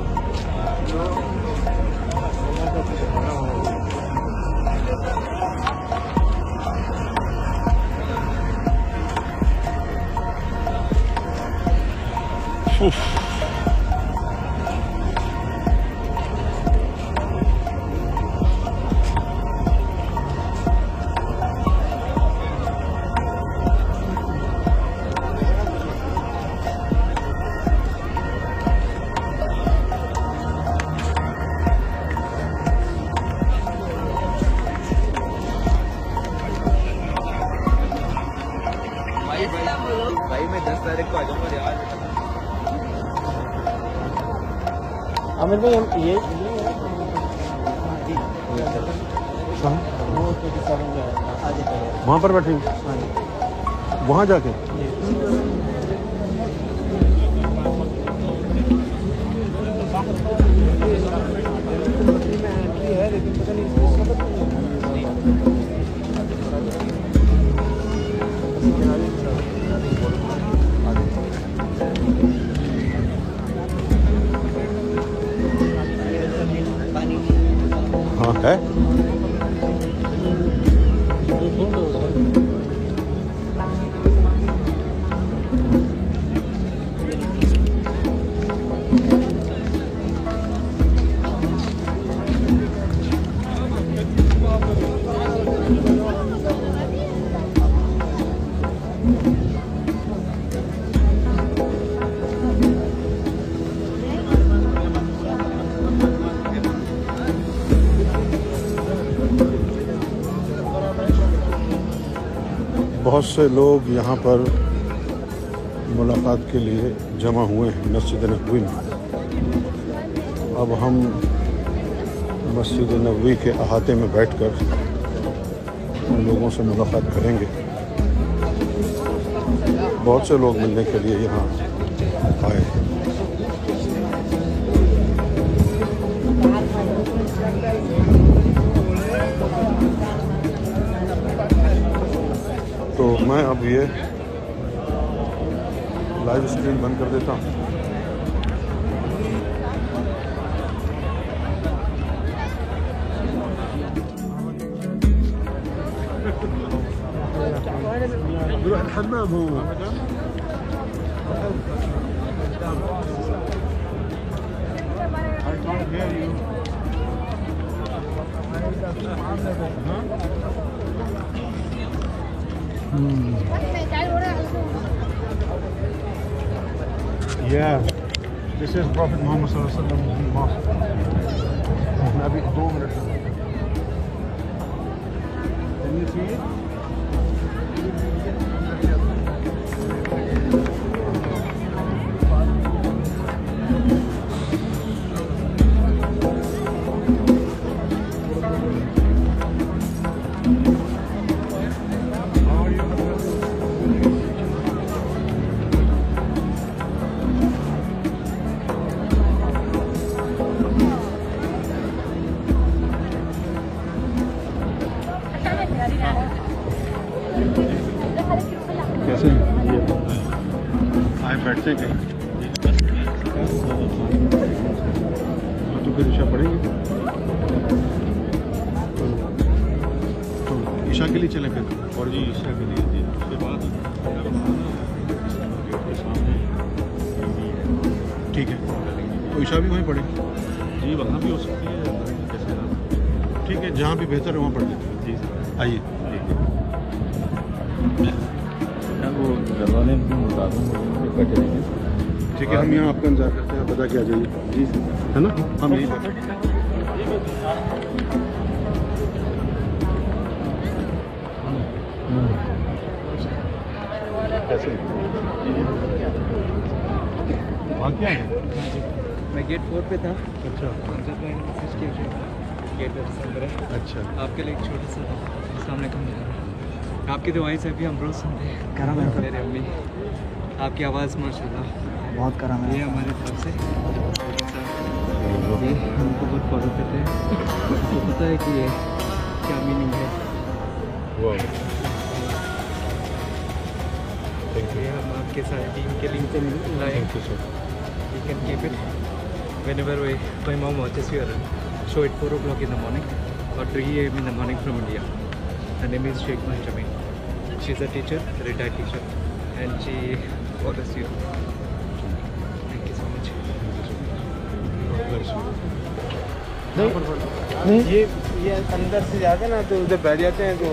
پر بیٹھے وہاں جا کے؟ بہت سے لوگ یہاں پر ملاقات کے لیے جمع ہوئے ہیں، مسجد نبوی میں۔ اب ہم مسجد نبوی کے احاطے میں بیٹھ کر ان لوگوں سے ملاقات کریں گے۔ بہت سے لوگ ملنے کے لیے یہاں آئے ہیں۔ میں اب یہ لائیو اسٹریم بند کر دیتا ہوں۔ الحمام هو this is Prophet Muhammad sallallahu alaihi wasallam mosque. میں ابھی دو منٹ جہاں بھی بہتر ہے وہاں پڑھ لیں۔ اچھا۔ آپ کے لیے چھوٹا سا السلام علیکم۔ آپ کی دعائیں سے بھی ہم روز سنتے ہیں۔ کرم ہے۔ میرے امی۔ آپ کی آواز ماشاء اللہ بہت کرم ہے۔ یہ ہمارے طرف سے۔ جی، ہم کو بہت فالو کرتے ہیں۔ آپ کو پتا ہے
کہ یہ کیا میننگ
ہے۔ ہم
آپ کے ساتھ ٹیم کے لنک سے لائیں
you can keep
it whenever way کوئی ماؤ watches you earn show it four o'clock in the morning got 3 a.m. in the morning from India. Her name is Sheikh Mahjamin. She's a teacher, retired teacher, and she follows you. Thank you so much.
یہ یہ اندر
سے جاتے نا
تو ادھر بیٹھ جاتے ہیں
تو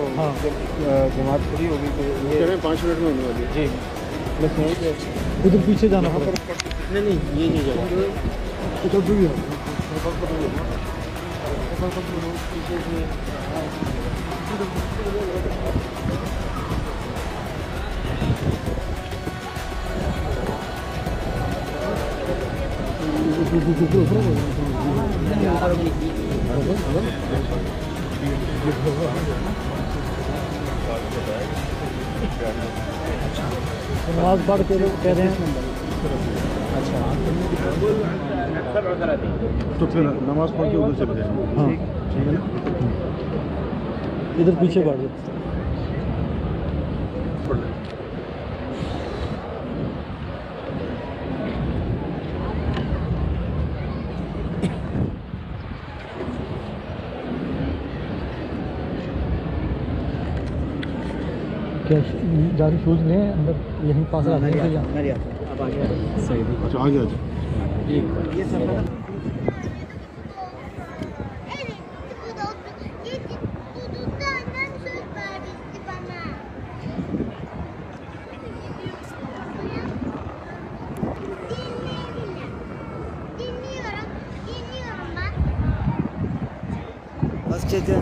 جماعت پوری ہوگی تو پانچ
منٹ میں ہونے والی جی بس یہیں پہ
ادھر
پیچھے جانا نہیں
نہیں یہ نہیں جانا ادھر بھی نماز پڑھ کے لوگ کہہ رہے ہیں۔ اچھا۔
سب عذرا
تھی تو پھر
نماز پڑھ کے ادھر
چلے جائیں۔
ہاں۔ ٹھیک ہے ادھر پیچھے بیٹھ جاتے جاری شوز لیں اندر یہیں پاس اچھا،
آ گیا اچھا آ گیا مسجد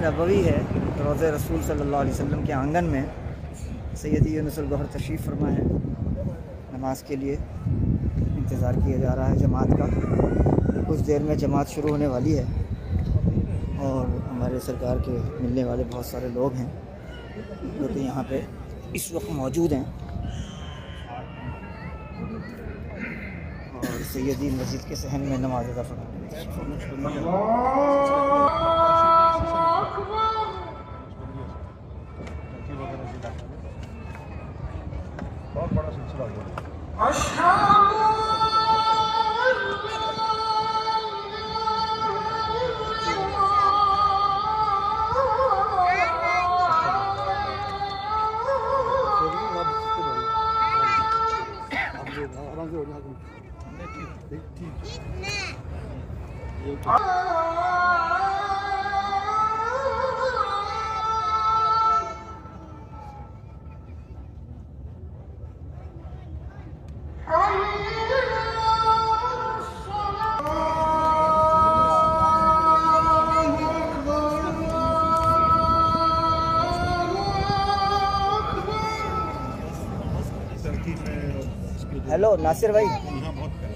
نبوی ہے روز رسول صلی اللہ علیہ وسلم کے آنگن میں سیدی یونس الغہر تشریف فرما ہے نماز کے لیے انتظار کیا جا رہا ہے جماعت کا۔ کچھ دیر میں جماعت شروع ہونے والی ہے اور ہمارے سرکار کے ملنے والے بہت سارے لوگ ہیں جو کہ یہاں پہ اس وقت موجود ہیں۔ اور سیدی مسجد
کے صحن میں نماز
ادا
فرمانے ناصر بھائی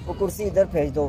وہ کرسی ادھر پھینچ دو۔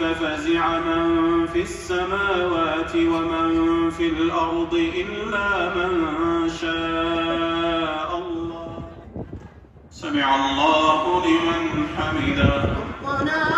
ففزع من في السماوات ومن في الأرض إلا من شاء الله. سمع الله لمن حمده.
ربنا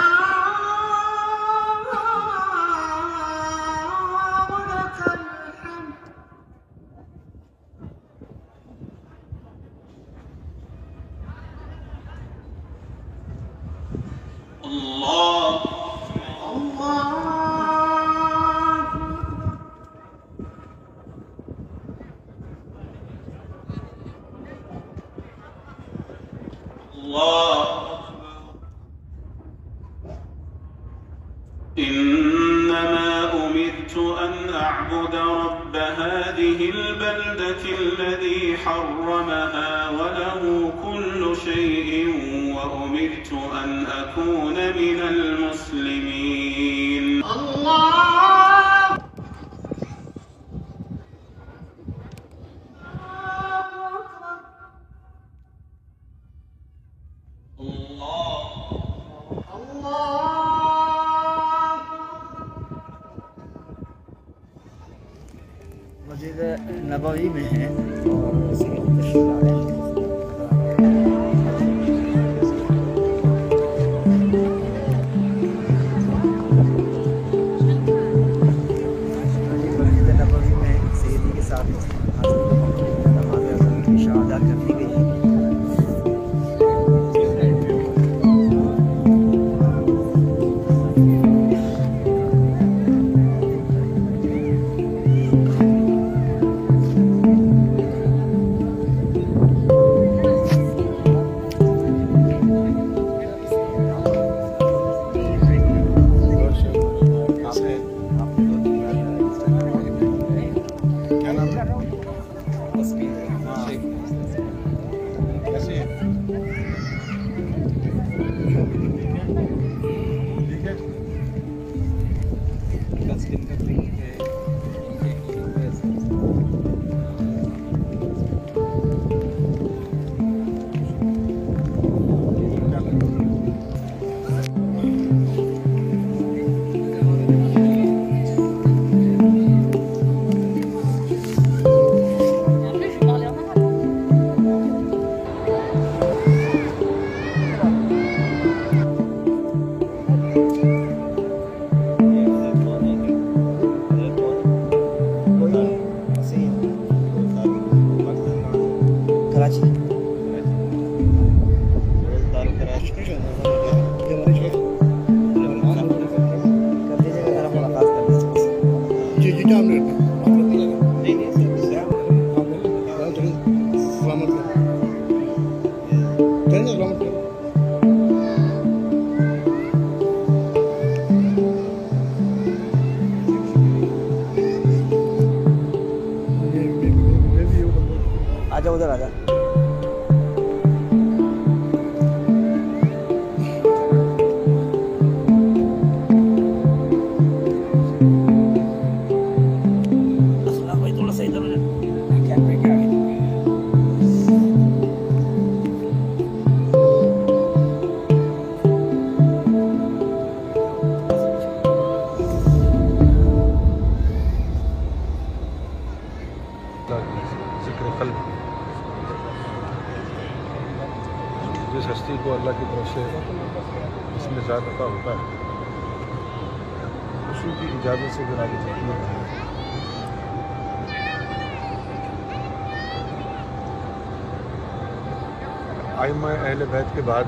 اہل بیت کے بعد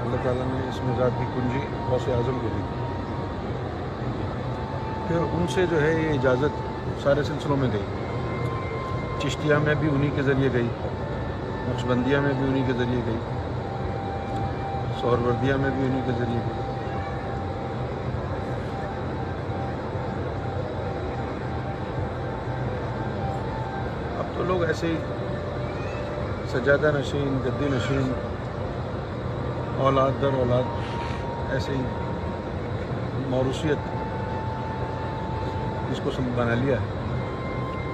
اللہ تعالیٰ نے اس میں ذات کی کنجی غوث اعظم کو دی پھر ان سے جو ہے یہ اجازت سارے سلسلوں میں گئی۔ چشتیہ میں بھی انہی کے ذریعے گئی نقش بندیہ میں بھی انہی کے ذریعے گئی،
سہروردیہ میں بھی انہیں کے ذریعے گزرا اب تو لوگ ایسے ہی سجادہ نشین، گدی نشین، اولاد در اولاد، ایسے ہی موروثیت اس کو سم بنا لیا ہے۔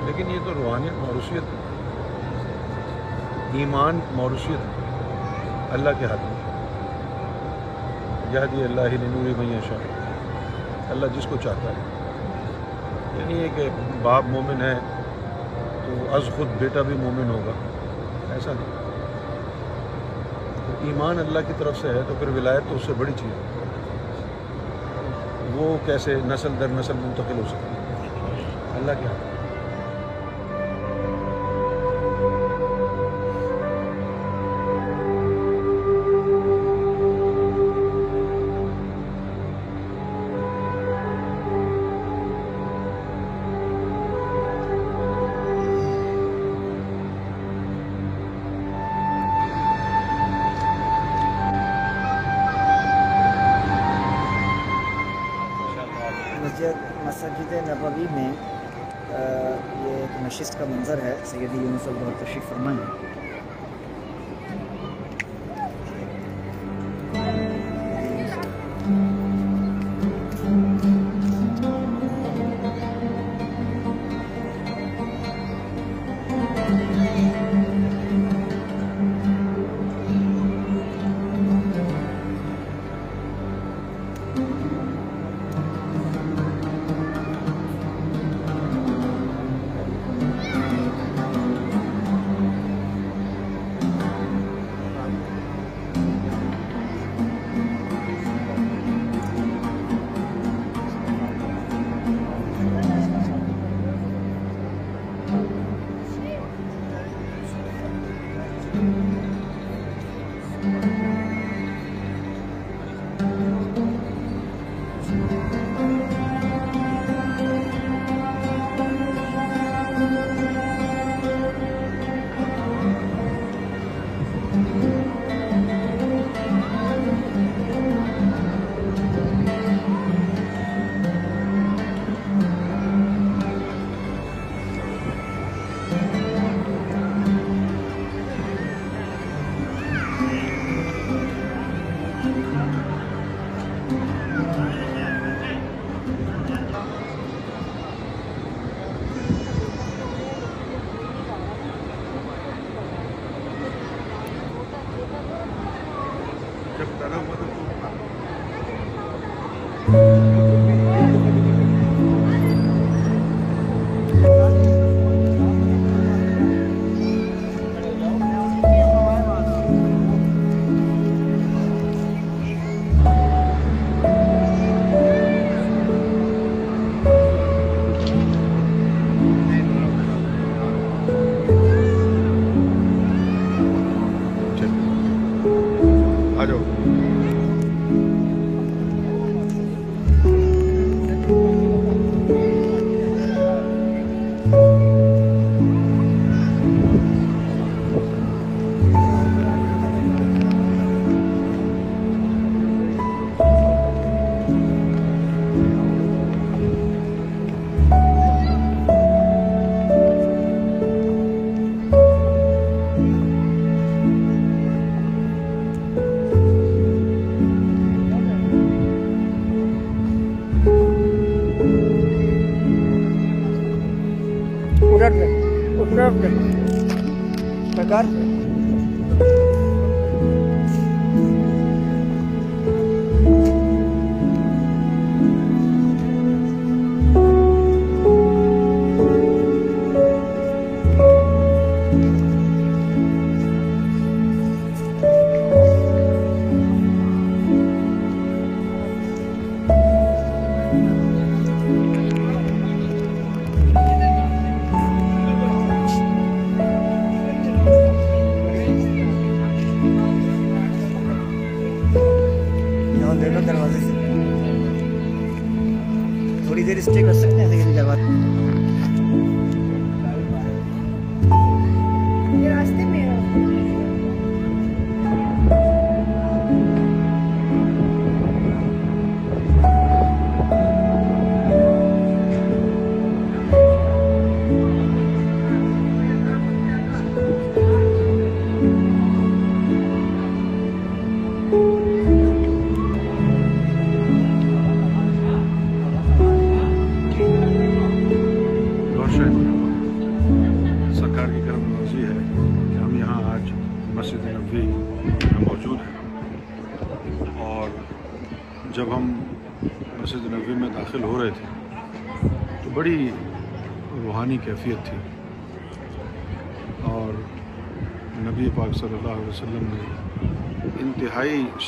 لیکن یہ تو روحانیت موروثیت ایمان موروثیت اللہ کے ہاتھ میں۔ یہدی اللہ نوری میاں شاہ اللہ جس کو چاہتا ہے۔ یعنی یہ کہ باپ مومن ہے تو از خود بیٹا بھی مومن ہوگا۔ ایسا نہیں۔ ایمان اللہ کی طرف سے ہے تو پھر ولایت تو اس سے بڑی چیز ہے۔ وہ کیسے نسل در نسل منتقل ہو سکتی اللہ کے ہاں۔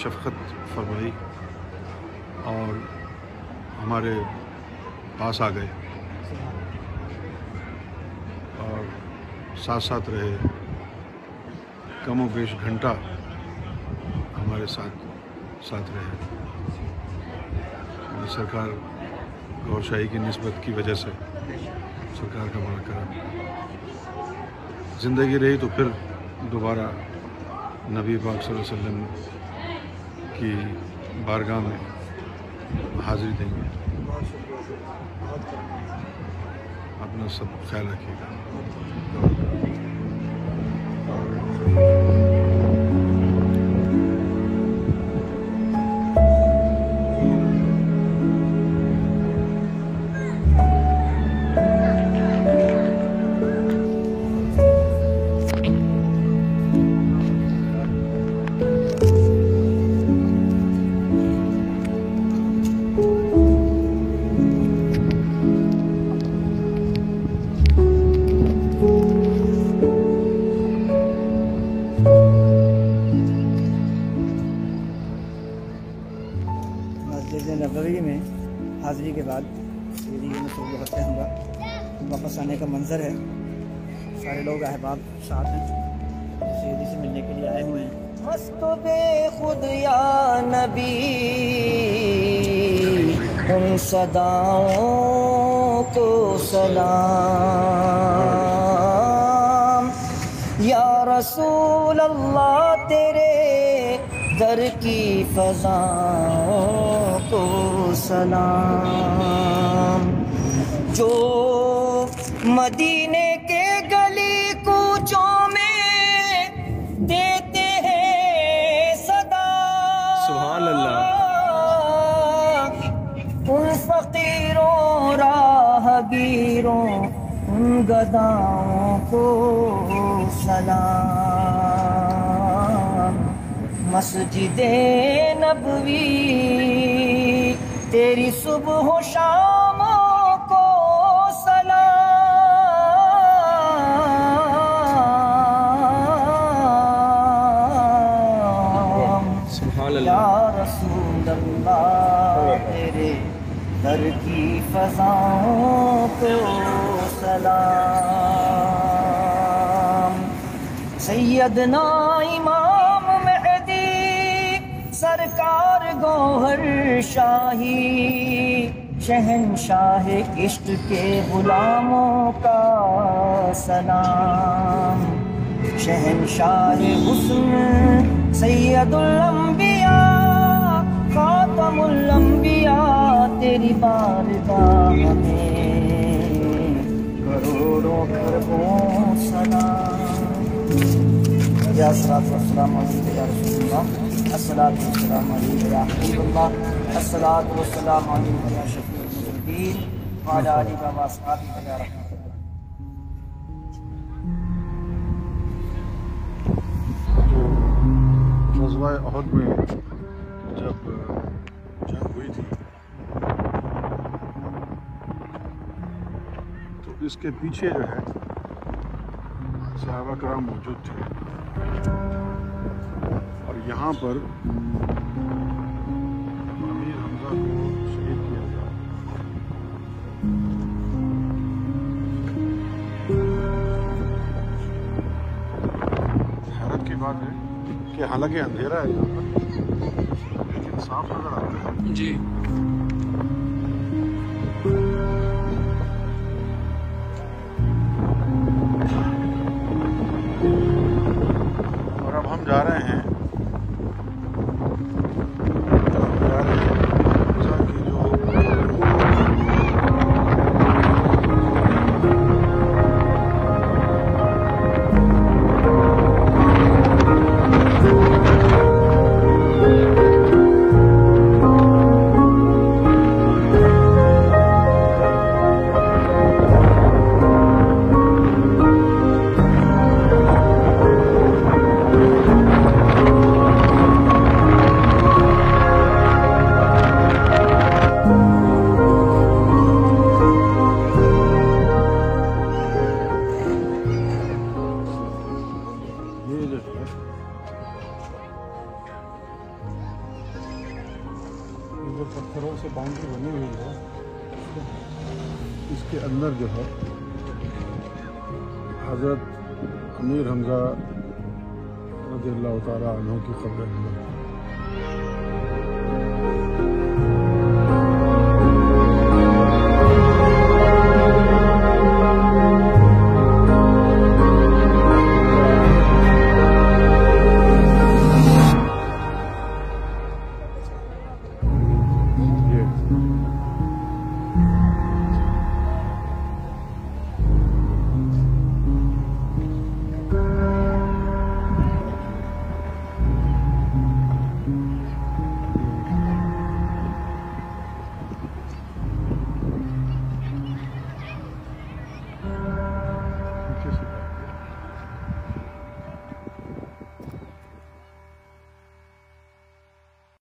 شفقت
فرمائی اور ہمارے پاس آ
گئے اور ساتھ ساتھ رہے۔ کم و بیش گھنٹہ ہمارے ساتھ ساتھ رہے۔ سرکار گور شاہی کی نسبت کی وجہ سے سرکار کا بڑا کرم۔ زندگی رہی تو پھر دوبارہ نبی پاک صلی اللہ علیہ وسلم کی بارگاہ میں حاضری دیں گے۔ اپنا سب خیال رکھیے گا۔ گداؤں
کو سلام۔ مسجد نبوی تیری صبح سیدنا امام مہدی، سرکار گوہر شاہی۔ شہنشاہ عشق کے غلاموں کا سلام۔ شہنشاہ حسن سید الانبیاء، خاتم الانبیاء، تیری بارگاہ میں۔ کروڑوں کھربوں سلام۔ یا غزوہ میں جب جنگ ہوئی تھی، تو اس کے
پیچھے
جو ہے صحابہ کرام موجود تھے۔ اور یہاں پر امیر حمزہ کو شہید
کیا حیرت کی بات ہے کہ حالانکہ اندھیرا ہے یہاں پر، لیکن صاف نظر آتا ہے۔ جی۔ جا رہے ہیں